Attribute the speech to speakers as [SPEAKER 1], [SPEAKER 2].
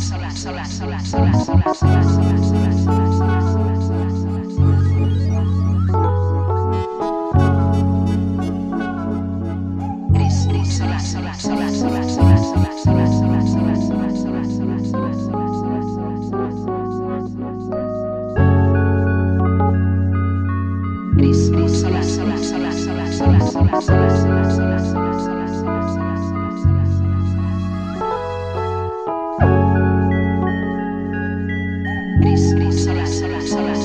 [SPEAKER 1] Gris, sola, sola, sola, sola, sola, sola, sola, sola, sola. Solar, solar, solar,